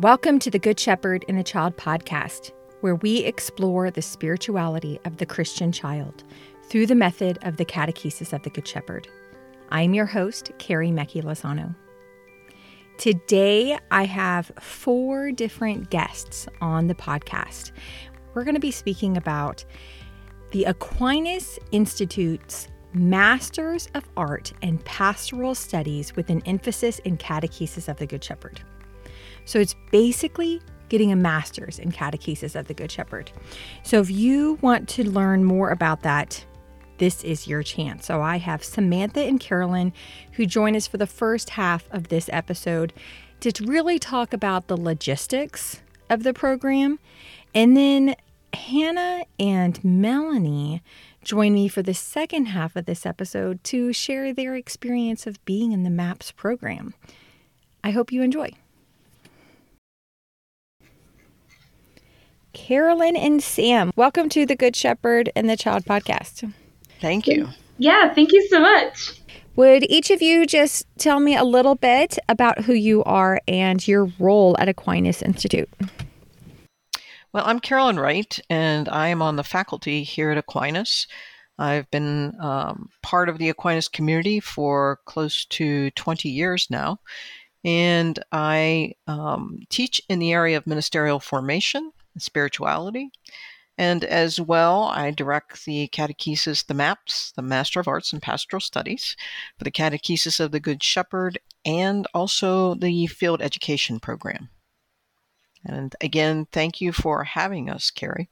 Welcome to the Good Shepherd and the Child podcast, where we explore the spirituality of the Christian child through the method of the catechesis of the Good Shepherd. I am your host, Carrie Mecki Lozano. Today, I have four different guests on the podcast. We're going to be speaking about the Aquinas Institute's Masters of Art and Pastoral Studies with an emphasis in catechesis of the Good Shepherd. So it's basically getting a master's in catechesis of the Good Shepherd. So if you want to learn more about that, this is your chance. So I have Samantha and Carolyn who join us for the first half of this episode to really talk about the logistics of the program. And then Hannah and Melanie join me for the second half of this episode to share their experience of being in the MAPS program. I hope you enjoy. Carolyn and Sam, welcome to the Good Shepherd and the Child podcast. Thank you. Yeah, thank you so much. Would each of you just tell me a little bit about who you are and your role at Aquinas Institute? Well, I'm Carolyn Wright, and I am on the faculty here at Aquinas. I've been um, part of the Aquinas community for close to 20 years now, and I um, teach in the area of ministerial formation and spirituality. And as well, I direct the catechesis, the MAPS, the Master of Arts and Pastoral Studies, for the catechesis of the Good Shepherd, and also the field education program. And again, thank you for having us, Carrie.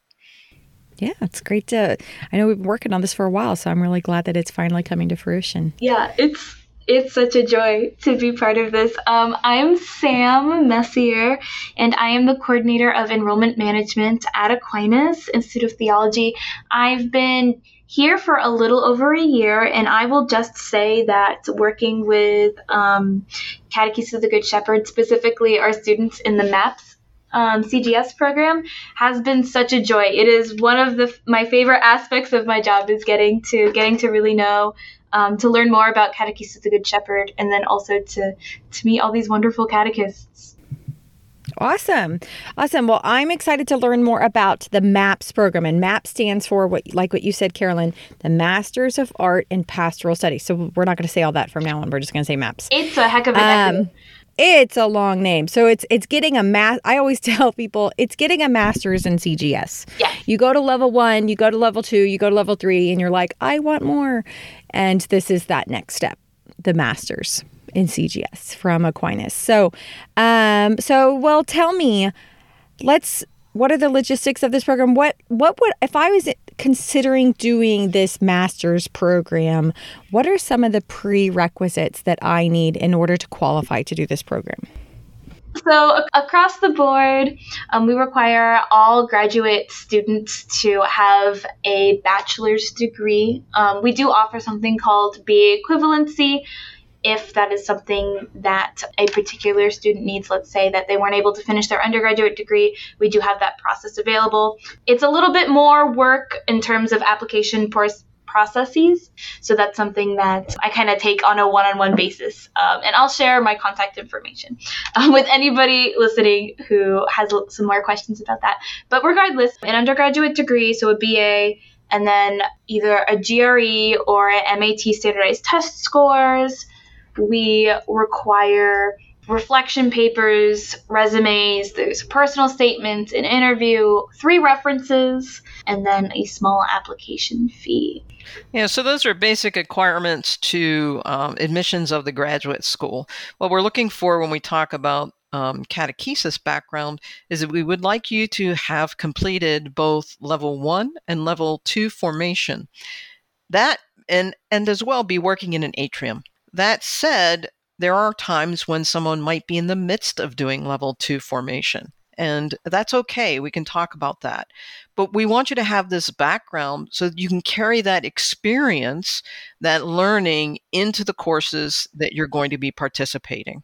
Yeah, it's great to. I know we've been working on this for a while, so I'm really glad that it's finally coming to fruition. Yeah, it's it's such a joy to be part of this. Um, I'm Sam Messier, and I am the coordinator of enrollment management at Aquinas Institute of Theology. I've been here for a little over a year, and I will just say that working with um, Catechesis of the Good Shepherd, specifically our students in the MAPS um, CGS program has been such a joy. It is one of the my favorite aspects of my job is getting to getting to really know, um, to learn more about Catechesis of the Good Shepherd, and then also to to meet all these wonderful catechists. Awesome. Awesome. Well, I'm excited to learn more about the MAPS program. And MAPS stands for what like what you said, Carolyn, the Masters of Art and Pastoral Studies. So we're not going to say all that from now on. We're just going to say MAPS. It's a heck of a um, it's a long name. So it's it's getting a math I always tell people it's getting a master's in CGS. Yeah. You go to level 1, you go to level 2, you go to level 3 and you're like, "I want more." And this is that next step, the masters in CGS from Aquinas. So um so well tell me let's what are the logistics of this program? What what would if I was considering doing this master's program, what are some of the prerequisites that I need in order to qualify to do this program? So, across the board, um, we require all graduate students to have a bachelor's degree. Um, we do offer something called BA equivalency if that is something that a particular student needs, let's say that they weren't able to finish their undergraduate degree, we do have that process available. It's a little bit more work in terms of application processes. So that's something that I kind of take on a one on one basis. Um, and I'll share my contact information um, with anybody listening who has some more questions about that. But regardless, an undergraduate degree, so a BA, and then either a GRE or an MAT standardized test scores we require reflection papers, resumes, there's personal statements, an interview, three references, and then a small application fee. Yeah, so those are basic requirements to um, admissions of the graduate school. What we're looking for when we talk about um, catechesis background is that we would like you to have completed both level one and level two formation. That and and as well be working in an atrium. That said, there are times when someone might be in the midst of doing level two formation. And that's okay. We can talk about that. But we want you to have this background so that you can carry that experience, that learning into the courses that you're going to be participating.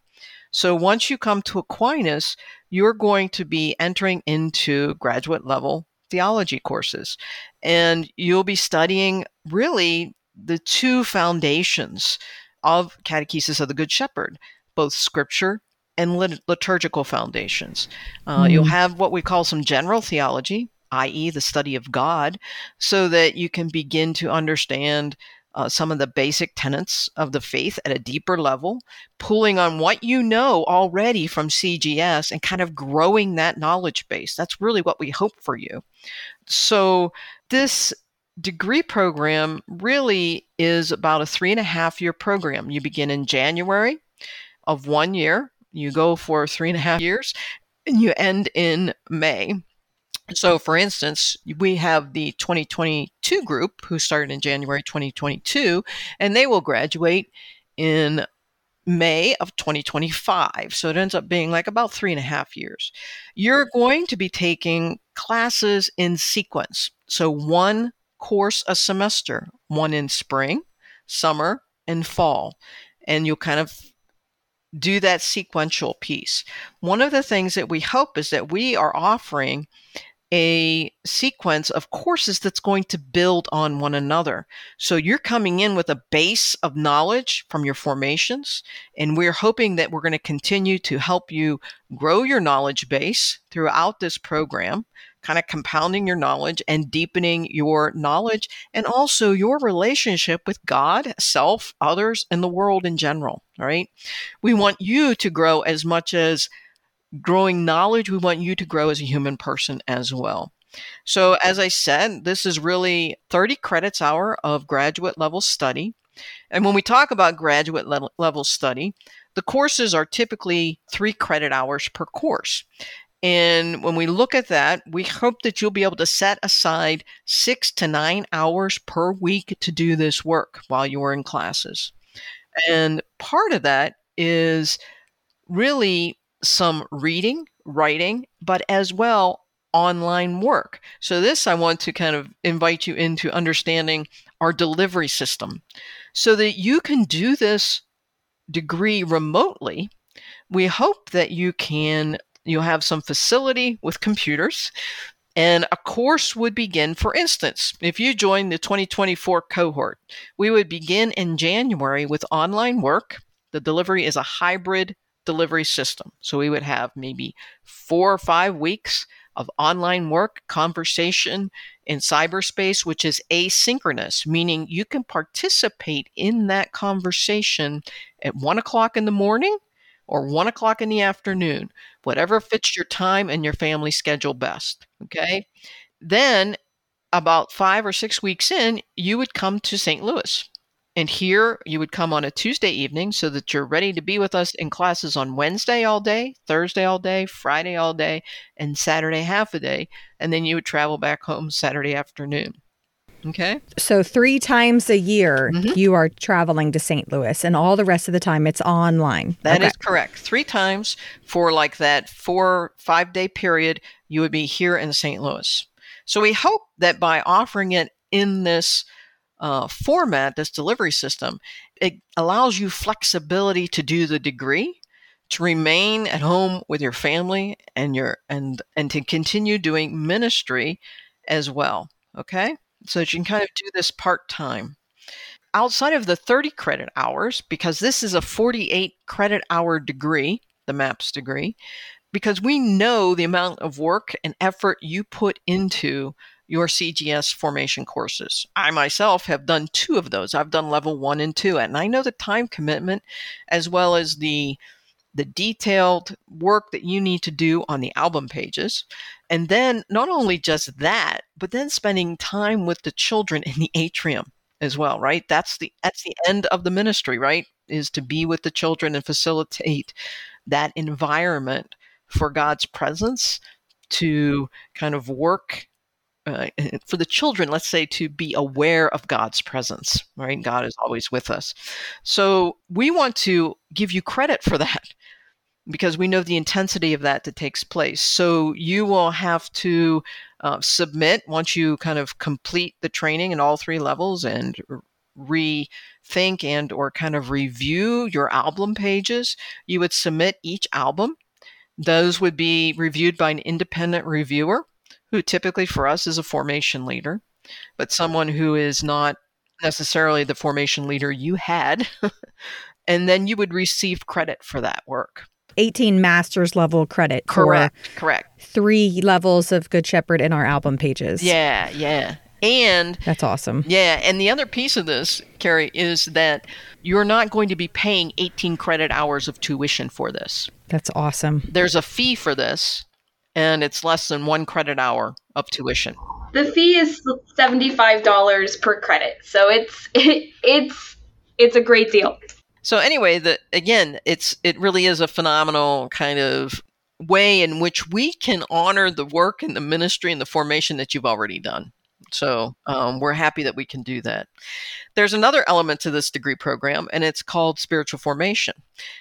So once you come to Aquinas, you're going to be entering into graduate level theology courses. And you'll be studying really the two foundations of Catechesis of the Good Shepherd, both scripture and lit- liturgical foundations. Uh, mm. You'll have what we call some general theology, i.e., the study of God, so that you can begin to understand uh, some of the basic tenets of the faith at a deeper level, pulling on what you know already from CGS and kind of growing that knowledge base. That's really what we hope for you. So, this degree program really is about a three and a half year program. You begin in January of one year, you go for three and a half years, and you end in May. So, for instance, we have the 2022 group who started in January 2022, and they will graduate in May of 2025. So it ends up being like about three and a half years. You're going to be taking classes in sequence. So one course a semester, one in spring, summer, and fall. And you'll kind of do that sequential piece. One of the things that we hope is that we are offering a sequence of courses that's going to build on one another. So you're coming in with a base of knowledge from your formations, and we're hoping that we're going to continue to help you grow your knowledge base throughout this program, kind of compounding your knowledge and deepening your knowledge and also your relationship with God, self, others, and the world in general. All right. We want you to grow as much as growing knowledge, we want you to grow as a human person as well. So, as I said, this is really 30 credits hour of graduate level study. And when we talk about graduate level study, the courses are typically three credit hours per course. And when we look at that, we hope that you'll be able to set aside six to nine hours per week to do this work while you are in classes. And part of that is really some reading, writing, but as well online work. So, this I want to kind of invite you into understanding our delivery system so that you can do this degree remotely. We hope that you can you'll have some facility with computers and a course would begin for instance if you join the 2024 cohort we would begin in january with online work the delivery is a hybrid delivery system. So we would have maybe four or five weeks of online work, conversation in cyberspace, which is asynchronous, meaning you can participate in that conversation at one o'clock in the morning or one o'clock in the afternoon, whatever mm-hmm. fits your time and your family schedule best. Okay. Mm-hmm. Then, about five or six weeks in, you would come to St. Louis and here you would come on a Tuesday evening so that you're ready to be with us in classes on Wednesday all day, Thursday all day, Friday all day, and Saturday half a day. And then you would travel back home Saturday afternoon. Okay. So, three times a year, mm-hmm. you are traveling to St. Louis, and all the rest of the time it's online. That okay. is correct. Three times for like that four, five day period, you would be here in St. Louis. So, we hope that by offering it in this uh, format, this delivery system, it allows you flexibility to do the degree, to remain at home with your family and your and and to continue doing ministry as well. Okay, so that you can kind of do this part time. Outside of the 30 credit hours, because this is a 48 credit hour degree, the MAPS degree, because we know the amount of work and effort you put into your CGS formation courses. I myself have done two of those. I've done level one and two, and I know the time commitment as well as the the detailed work that you need to do on the album pages. And then not only just that, but then spending time with the children in the atrium as well, right? That's the that's the end of the ministry, right? Is to be with the children and facilitate that environment for God's presence to kind of work uh, for the children, let's say, to be aware of God's presence, right? God is always with us. So we want to give you credit for that because we know the intensity of that that takes place. So you will have to uh, submit once you kind of complete the training in all three levels and rethink and or kind of review your album pages. You would submit each album. Those would be reviewed by an independent reviewer who typically for us is a formation leader, but someone who is not necessarily the formation leader you had. and then you would receive credit for that work. 18 master's level credit. Correct. correct. Three levels of Good Shepherd in our album pages. Yeah, yeah. And that's awesome. Yeah. And the other piece of this, Carrie, is that you're not going to be paying 18 credit hours of tuition for this. That's awesome. There's a fee for this, and it's less than one credit hour of tuition. The fee is $75 per credit. So it's it, it's it's a great deal. So anyway, the again, it's it really is a phenomenal kind of way in which we can honor the work and the ministry and the formation that you've already done. So um, we're happy that we can do that. There's another element to this degree program, and it's called spiritual formation.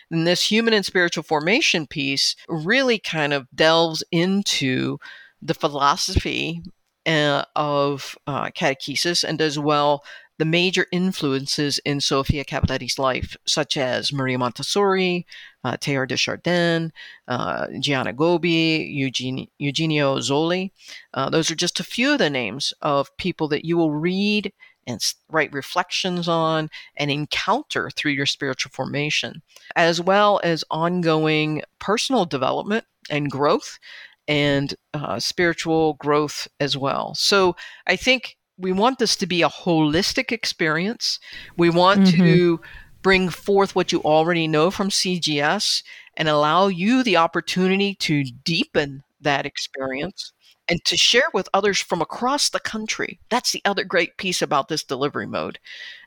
And this human and spiritual formation piece really kind of delves into the philosophy uh, of uh, catechesis and as well the major influences in Sofia Cavalletti's life, such as Maria Montessori, uh, Teilhard de Chardin, uh, Gianna Eugene, Eugenio Zolli. Uh, those are just a few of the names of people that you will read and write reflections on and encounter through your spiritual formation, as well as ongoing personal development and growth and uh, spiritual growth as well. So I think we want this to be a holistic experience. We want mm-hmm. to bring forth what you already know from CGS and allow you the opportunity to deepen that experience and to share with others from across the country. That's the other great piece about this delivery mode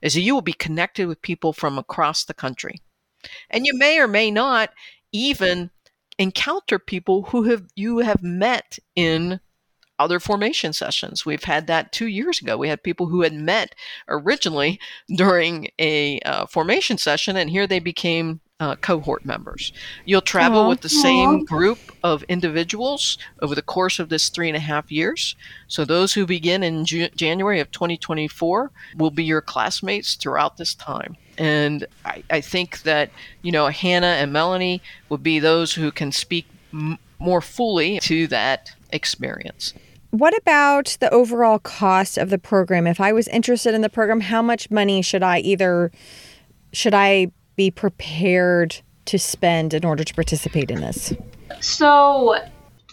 is that you will be connected with people from across the country. And you may or may not even encounter people who have you have met in other formation sessions. We've had that two years ago. We had people who had met originally during a uh, formation session, and here they became uh, cohort members. You'll travel Aww. with the same group of individuals over the course of this three and a half years. So, those who begin in Ju- January of 2024 will be your classmates throughout this time. And I, I think that, you know, Hannah and Melanie would be those who can speak m- more fully to that experience. What about the overall cost of the program? If I was interested in the program, how much money should I either should I be prepared to spend in order to participate in this? So,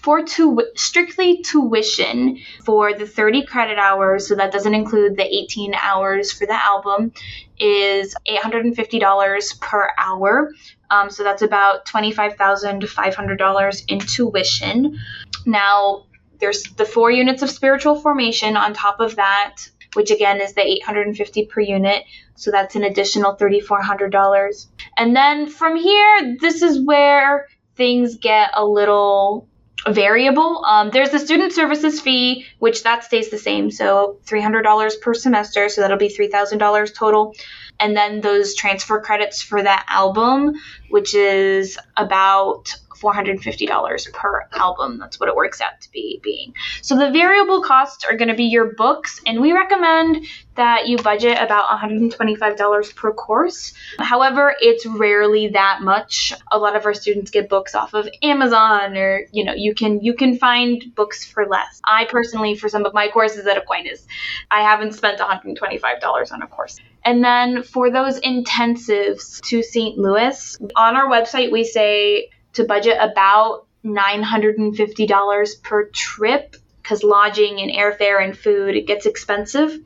for tu- strictly tuition for the 30 credit hours, so that doesn't include the 18 hours for the album, is $850 per hour. Um, so that's about $25,500 in tuition. Now, there's the four units of spiritual formation on top of that, which again is the 850 per unit. So that's an additional $3,400. And then from here, this is where things get a little variable. Um, there's the student services fee, which that stays the same. So $300 per semester. So that'll be $3,000 total. And then those transfer credits for that album, which is about $450 per album. That's what it works out to be being. So the variable costs are going to be your books, and we recommend that you budget about $125 per course. However, it's rarely that much. A lot of our students get books off of Amazon or, you know, you can you can find books for less. I personally for some of my courses at Aquinas, I haven't spent $125 on a course. And then for those intensives to St. Louis, on our website we say to budget about $950 per trip because lodging and airfare and food it gets expensive.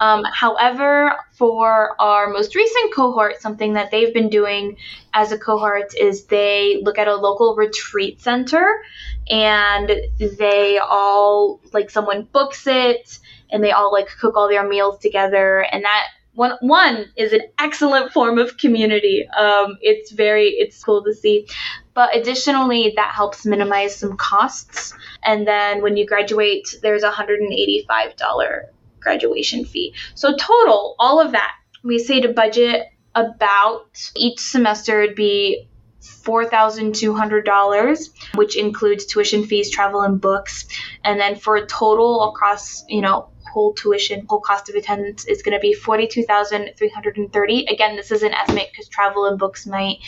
Um, however, for our most recent cohort, something that they've been doing as a cohort is they look at a local retreat center and they all like someone books it and they all like cook all their meals together and that one one is an excellent form of community. Um, it's very it's cool to see, but additionally that helps minimize some costs. And then when you graduate, there's a hundred and eighty five dollar graduation fee. So total, all of that, we say to budget about each semester it'd be $4,200, which includes tuition fees, travel, and books. And then for a total across, you know, whole tuition, whole cost of attendance is going to be 42330 Again, this is an estimate because travel and books might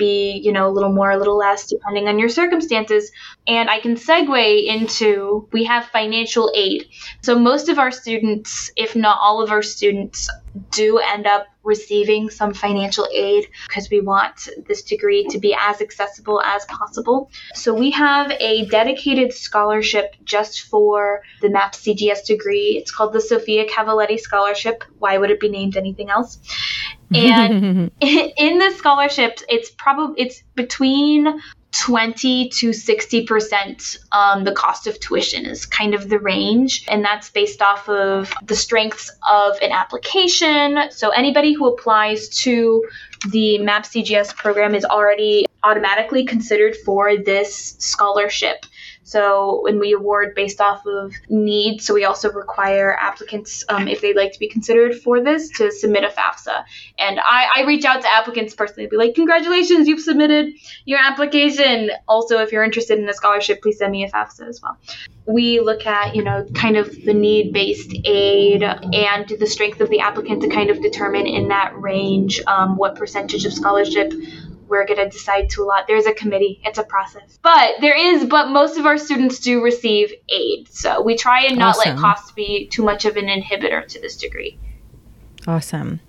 be, you know, a little more, a little less, depending on your circumstances. And I can segue into we have financial aid. So most of our students, if not all of our students, do end up receiving some financial aid because we want this degree to be as accessible as possible. So we have a dedicated scholarship just for the MAPS CGS degree. It's called the Sofia Cavalletti Scholarship. Why would it be named anything else? And in the scholarship, it's probably it's between 20 to 60 percent um, the cost of tuition is kind of the range. And that's based off of the strengths of an application. So anybody who applies to the map cgs program is already automatically considered for this scholarship so when we award based off of need, so we also require applicants, um, if they'd like to be considered for this, to submit a FAFSA. And I, I reach out to applicants personally, be like, congratulations, you've submitted your application. Also, if you're interested in a scholarship, please send me a FAFSA as well. We look at, you know, kind of the need-based aid and the strength of the applicant to kind of determine in that range um, what percentage of scholarship we're going to decide to allot. There's a committee. It's a process. But there is, but most of our students do receive aid. So we try and not awesome. let cost be too much of an inhibitor to this degree. Awesome.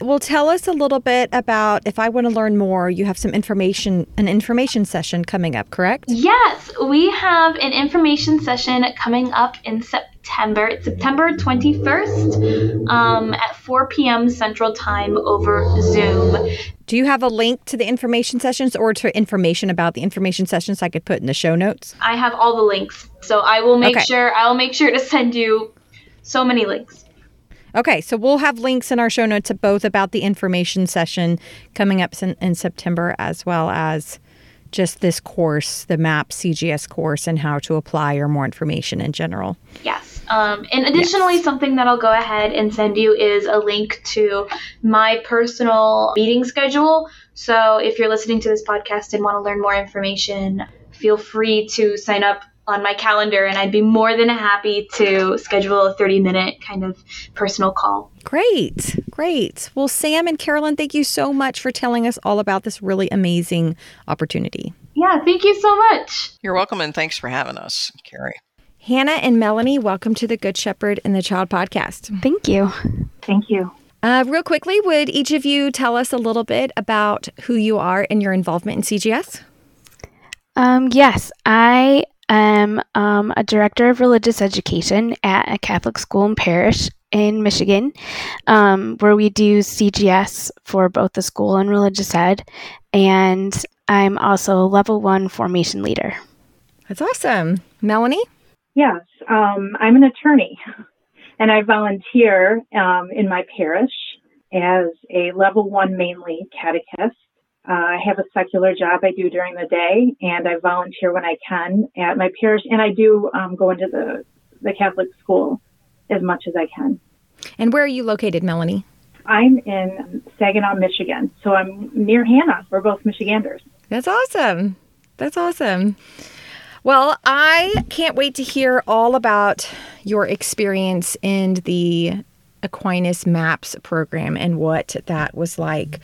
Well, tell us a little bit about if I want to learn more, you have some information, an information session coming up, correct? Yes, we have an information session coming up in September. It's September 21st um, at 4 p.m. Central Time over Zoom. Do you have a link to the information sessions or to information about the information sessions I could put in the show notes? I have all the links. So I will make okay. sure I will make sure to send you so many links. Okay, so we'll have links in our show notes of both about the information session coming up in, in September as well as just this course, the MAP CGS course, and how to apply or more information in general. Yes. Um, and additionally, yes. something that I'll go ahead and send you is a link to my personal meeting schedule. So if you're listening to this podcast and want to learn more information, feel free to sign up on my calendar and I'd be more than happy to schedule a 30 minute kind of personal call. Great. Great. Well, Sam and Carolyn, thank you so much for telling us all about this really amazing opportunity. Yeah, thank you so much. You're welcome and thanks for having us, Carrie. Hannah and Melanie, welcome to the Good Shepherd and the Child podcast. Thank you. Thank you. Uh, real quickly, would each of you tell us a little bit about who you are and your involvement in CGS? Um, yes, I am um, a director of religious education at a Catholic school and parish in Michigan, um, where we do CGS for both the school and religious ed. And I'm also a level one formation leader. That's awesome. Melanie? Yes, um, I'm an attorney and I volunteer um, in my parish as a level one mainly catechist uh, I have a secular job I do during the day, and I volunteer when I can at my parish, and I do um, go into the the Catholic school as much as I can. And where are you located, Melanie? I'm in Saginaw, Michigan, so I'm near Hannah. We're both Michiganders. That's awesome. That's awesome. Well, I can't wait to hear all about your experience in the Aquinas MAPS program and what that was like.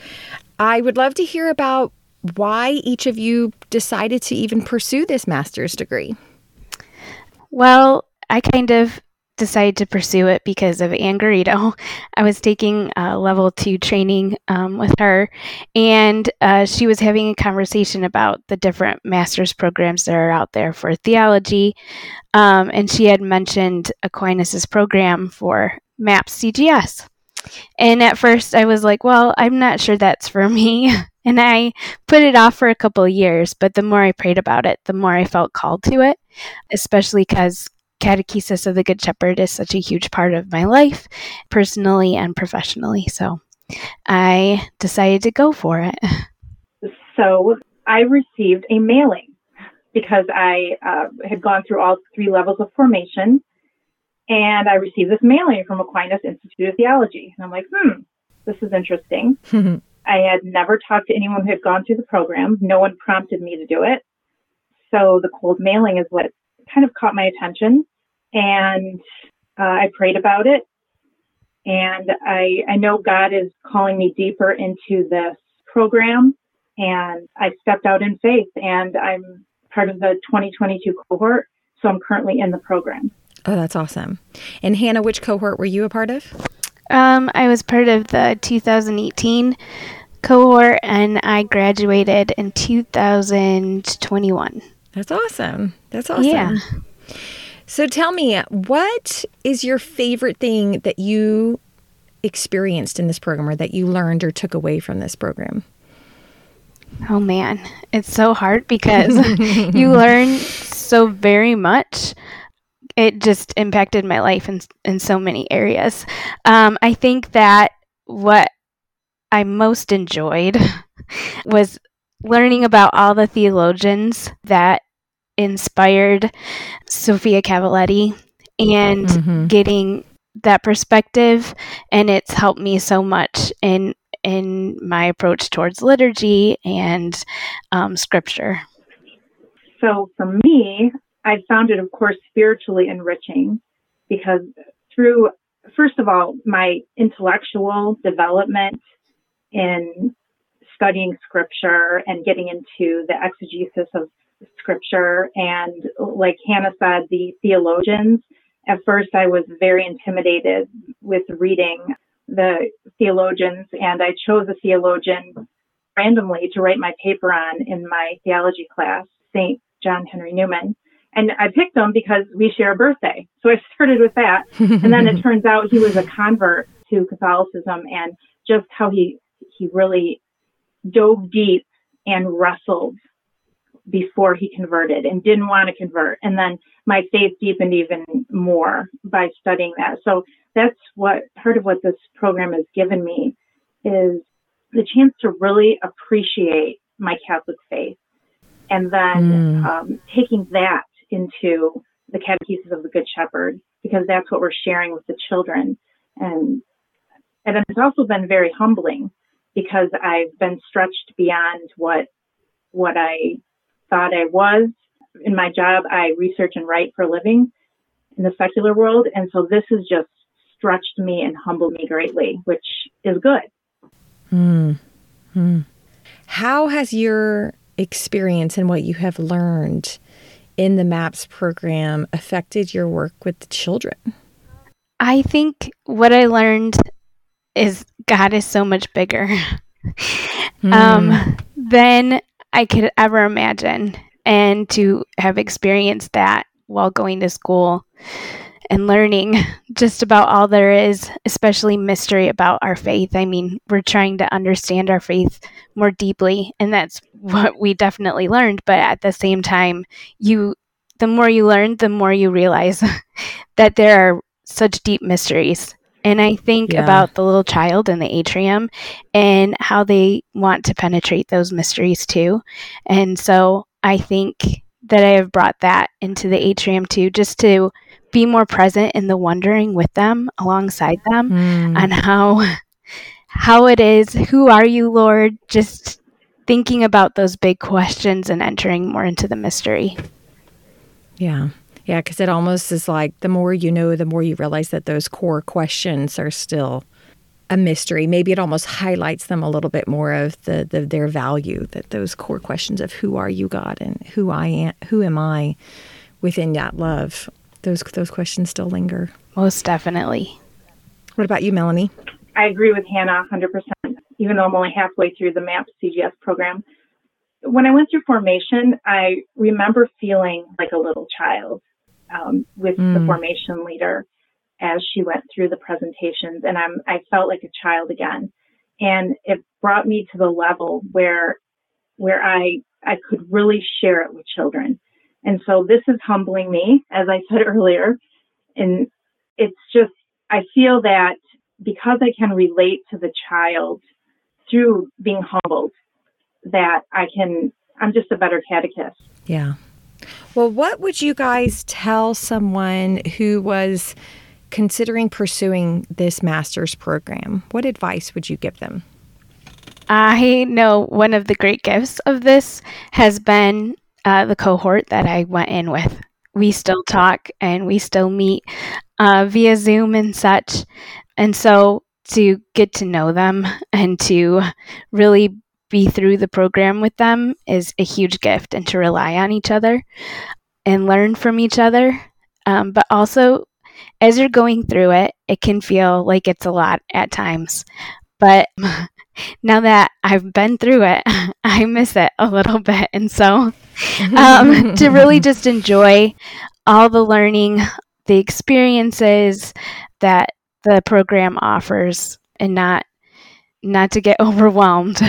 I would love to hear about why each of you decided to even pursue this master's degree. Well, I kind of decided to pursue it because of Ann Garrido. I was taking a level two training um, with her, and uh, she was having a conversation about the different master's programs that are out there for theology. Um, and she had mentioned Aquinas' program for MAPS CGS. And at first I was like, well, I'm not sure that's for me. And I put it off for a couple years, but the more I prayed about it, the more I felt called to it, especially because catechesis of the Good Shepherd is such a huge part of my life, personally and professionally. So I decided to go for it. So I received a mailing because I uh, had gone through all three levels of formation and I received this mailing from Aquinas Institute of Theology. And I'm like, hmm, this is interesting. I had never talked to anyone who had gone through the program. No one prompted me to do it. So the cold mailing is what kind of caught my attention. And uh, I prayed about it. And I, I know God is calling me deeper into this program and I stepped out in faith and I'm part of the 2022 cohort. So I'm currently in the program. Oh, that's awesome. And Hannah, which cohort were you a part of? Um, I was part of the 2018 cohort and I graduated in 2021. That's awesome. That's awesome. Yeah. So tell me, what is your favorite thing that you experienced in this program or that you learned or took away from this program? Oh man, it's so hard because you learn so very much. It just impacted my life in in so many areas. Um, I think that what I most enjoyed was learning about all the theologians that inspired Sofia Cavalletti and mm-hmm. getting that perspective and it's helped me so much in in my approach towards liturgy and um, scripture so for me i found it of course spiritually enriching because through first of all my intellectual development in studying scripture and getting into the exegesis of scripture and like hannah said the theologians at first I was very intimidated with reading the theologians and I chose a theologian randomly to write my paper on in my theology class, St. John Henry Newman. And I picked him because we share a birthday. So I started with that. and then it turns out he was a convert to Catholicism and just how he, he really dove deep and wrestled before he converted and didn't want to convert. And then my faith deepened even more by studying that. So that's what part of what this program has given me is the chance to really appreciate my Catholic faith and then mm. um, taking that into the catechesis of the Good Shepherd because that's what we're sharing with the children. And, and it's also been very humbling because I've been stretched beyond what what I thought I was. In my job, I research and write for a living in the secular world. And so this has just stretched me and humbled me greatly, which is good. Hmm. Hmm. How has your experience and what you have learned in the MAPS program affected your work with the children? I think what I learned is God is so much bigger mm. um, than I could ever imagine. And to have experienced that while going to school and learning just about all there is, especially mystery about our faith. I mean, we're trying to understand our faith more deeply, and that's what we definitely learned. But at the same time, you the more you learn, the more you realize that there are such deep mysteries and I think yeah. about the little child in the atrium and how they want to penetrate those mysteries too. And so I think that I have brought that into the atrium too, just to be more present in the wondering with them, alongside them, mm. on how how it is. Who are you, Lord? Just thinking about those big questions and entering more into the mystery. Yeah. Yeah, because it almost is like the more you know, the more you realize that those core questions are still a mystery. Maybe it almost highlights them a little bit more of the, the their value. That those core questions of who are you, God, and who I am, who am I, within that love. Those those questions still linger. Most definitely. What about you, Melanie? I agree with Hannah 100%. Even though I'm only halfway through the MAP CGS program, when I went through formation, I remember feeling like a little child um, with mm. the formation leader as she went through the presentations, and I'm I felt like a child again, and it brought me to the level where where I I could really share it with children, and so this is humbling me, as I said earlier, and it's just I feel that because I can relate to the child through being humbled, that I can I'm just a better catechist. Yeah. Well, what would you guys tell someone who was considering pursuing this master's program? What advice would you give them? I know one of the great gifts of this has been uh, the cohort that I went in with. We still talk and we still meet uh, via Zoom and such. And so to get to know them and to really be through the program with them is a huge gift and to rely on each other and learn from each other. Um, but also, as you're going through it, it can feel like it's a lot at times. But now that I've been through it, I miss it a little bit. And so um, to really just enjoy all the learning, the experiences that the program offers and not not to get overwhelmed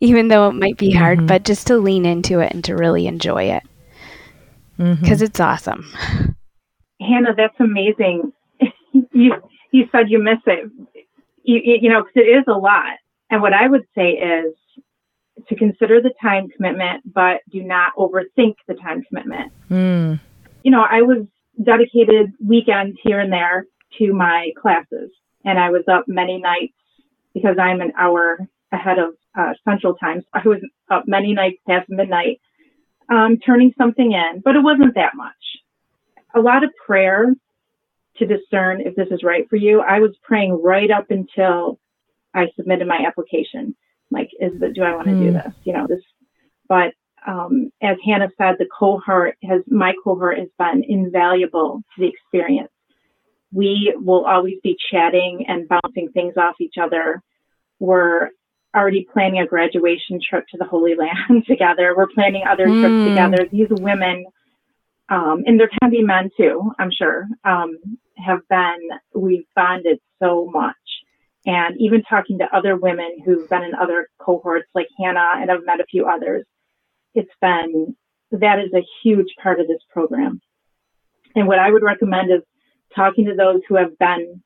even though it might be hard mm-hmm. but just to lean into it and to really enjoy it. Because mm-hmm. it's awesome. Hannah that's amazing. You you said you miss it. You, you know because it is a lot. And what i would say is to consider the time commitment but do not overthink the time commitment mm. you know i was dedicated weekends here and there to my classes and i was up many nights because I'm an hour ahead of uh, Central Time. So I was up many nights past midnight, um, turning something in, but it wasn't that much. A lot of prayer to discern if this is right for you. I was praying right up until I submitted my application. Like, is do I want to mm. do hmm. this? You know, this, but, um, as Hannah said, the cohort has, my cohort has been invaluable to the experience we will always be chatting and bouncing things off each other. We're already planning a graduation trip to the Holy Land together. We're planning other mm. trips together. These women, um, and there can be men too, I'm sure, um, have been, we've bonded so much. And even talking to other women who've been in other cohorts like Hannah, and I've met a few others, it's been, that is a huge part of this program. And what I would recommend is talking to those who have been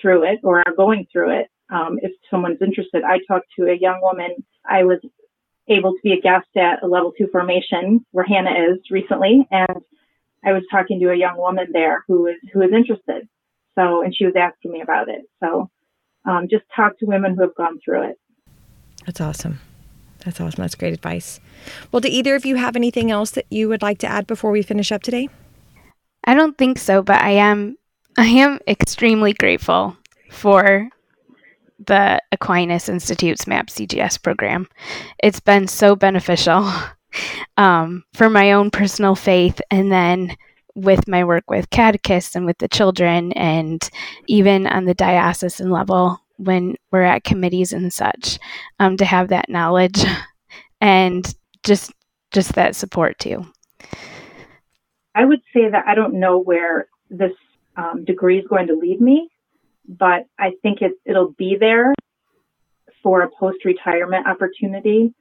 through it or are going through it. Um, if someone's interested, I talked to a young woman. I was able to be a guest at a level two formation where Hannah is recently, and I was talking to a young woman there who is who is interested. So, and she was asking me about it. So, um, just talk to women who have gone through it. That's awesome. That's awesome. That's great advice. Well, do either of you have anything else that you would like to add before we finish up today? I don't think so, but I am I am extremely grateful for the Aquinas Institute's MAP CGS program. It's been so beneficial um, for my own personal faith and then with my work with catechists and with the children and even on the diocesan level when we're at committees and such um, to have that knowledge and just just that support too. I would say that I don't know where this um, degree is going to lead me, but I think it, it'll be there for a post retirement opportunity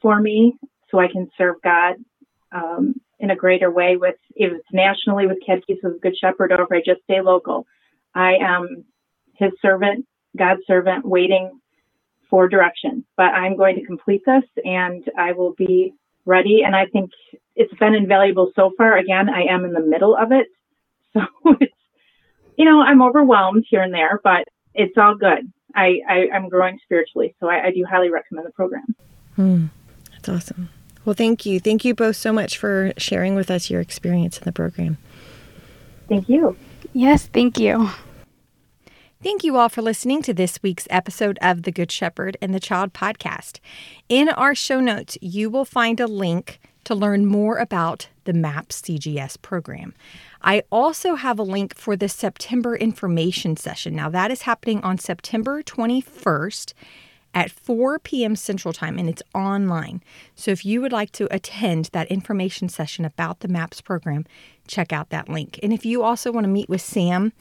for me so I can serve God um, in a greater way with, if it's nationally with Catechesis of Good Shepherd or if I just stay local. I am his servant, God's servant, waiting for direction. But I'm going to complete this and I will be ready. And I think it's been invaluable so far. Again, I am in the middle of it. So it's, you know, I'm overwhelmed here and there, but it's all good. I, I, am growing spiritually. So I, I, do highly recommend the program. Hmm. That's awesome. Well, thank you. Thank you both so much for sharing with us your experience in the program. Thank you. Yes, thank you. Thank you all for listening to this week's episode of The Good Shepherd and the Child podcast. In our show notes, you will find a link to learn more about the MAPS CGS program. I also have a link for the September information session. Now, that is happening on September 21st at 4 p.m. Central Time, and it's online. So, if you would like to attend that information session about the MAPS program, check out that link. And if you also want to meet with Sam,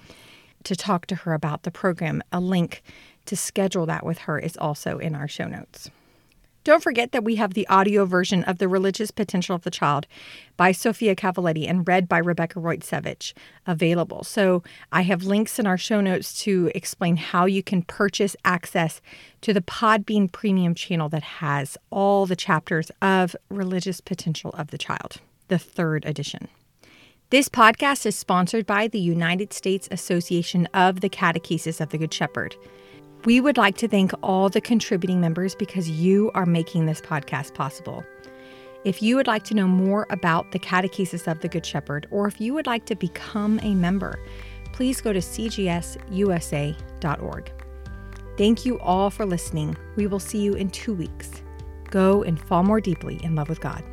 to talk to her about the program. A link to schedule that with her is also in our show notes. Don't forget that we have the audio version of The Religious Potential of the Child by Sofia Cavalletti and read by Rebecca Rojcewicz available. So I have links in our show notes to explain how you can purchase access to the Podbean Premium channel that has all the chapters of Religious Potential of the Child, the third edition. This podcast is sponsored by the United States Association of the Catechesis of the Good Shepherd. We would like to thank all the contributing members because you are making this podcast possible. If you would like to know more about the Catechesis of the Good Shepherd, or if you would like to become a member, please go to cgsusa.org. Thank you all for listening. We will see you in two weeks. Go and fall more deeply in love with God.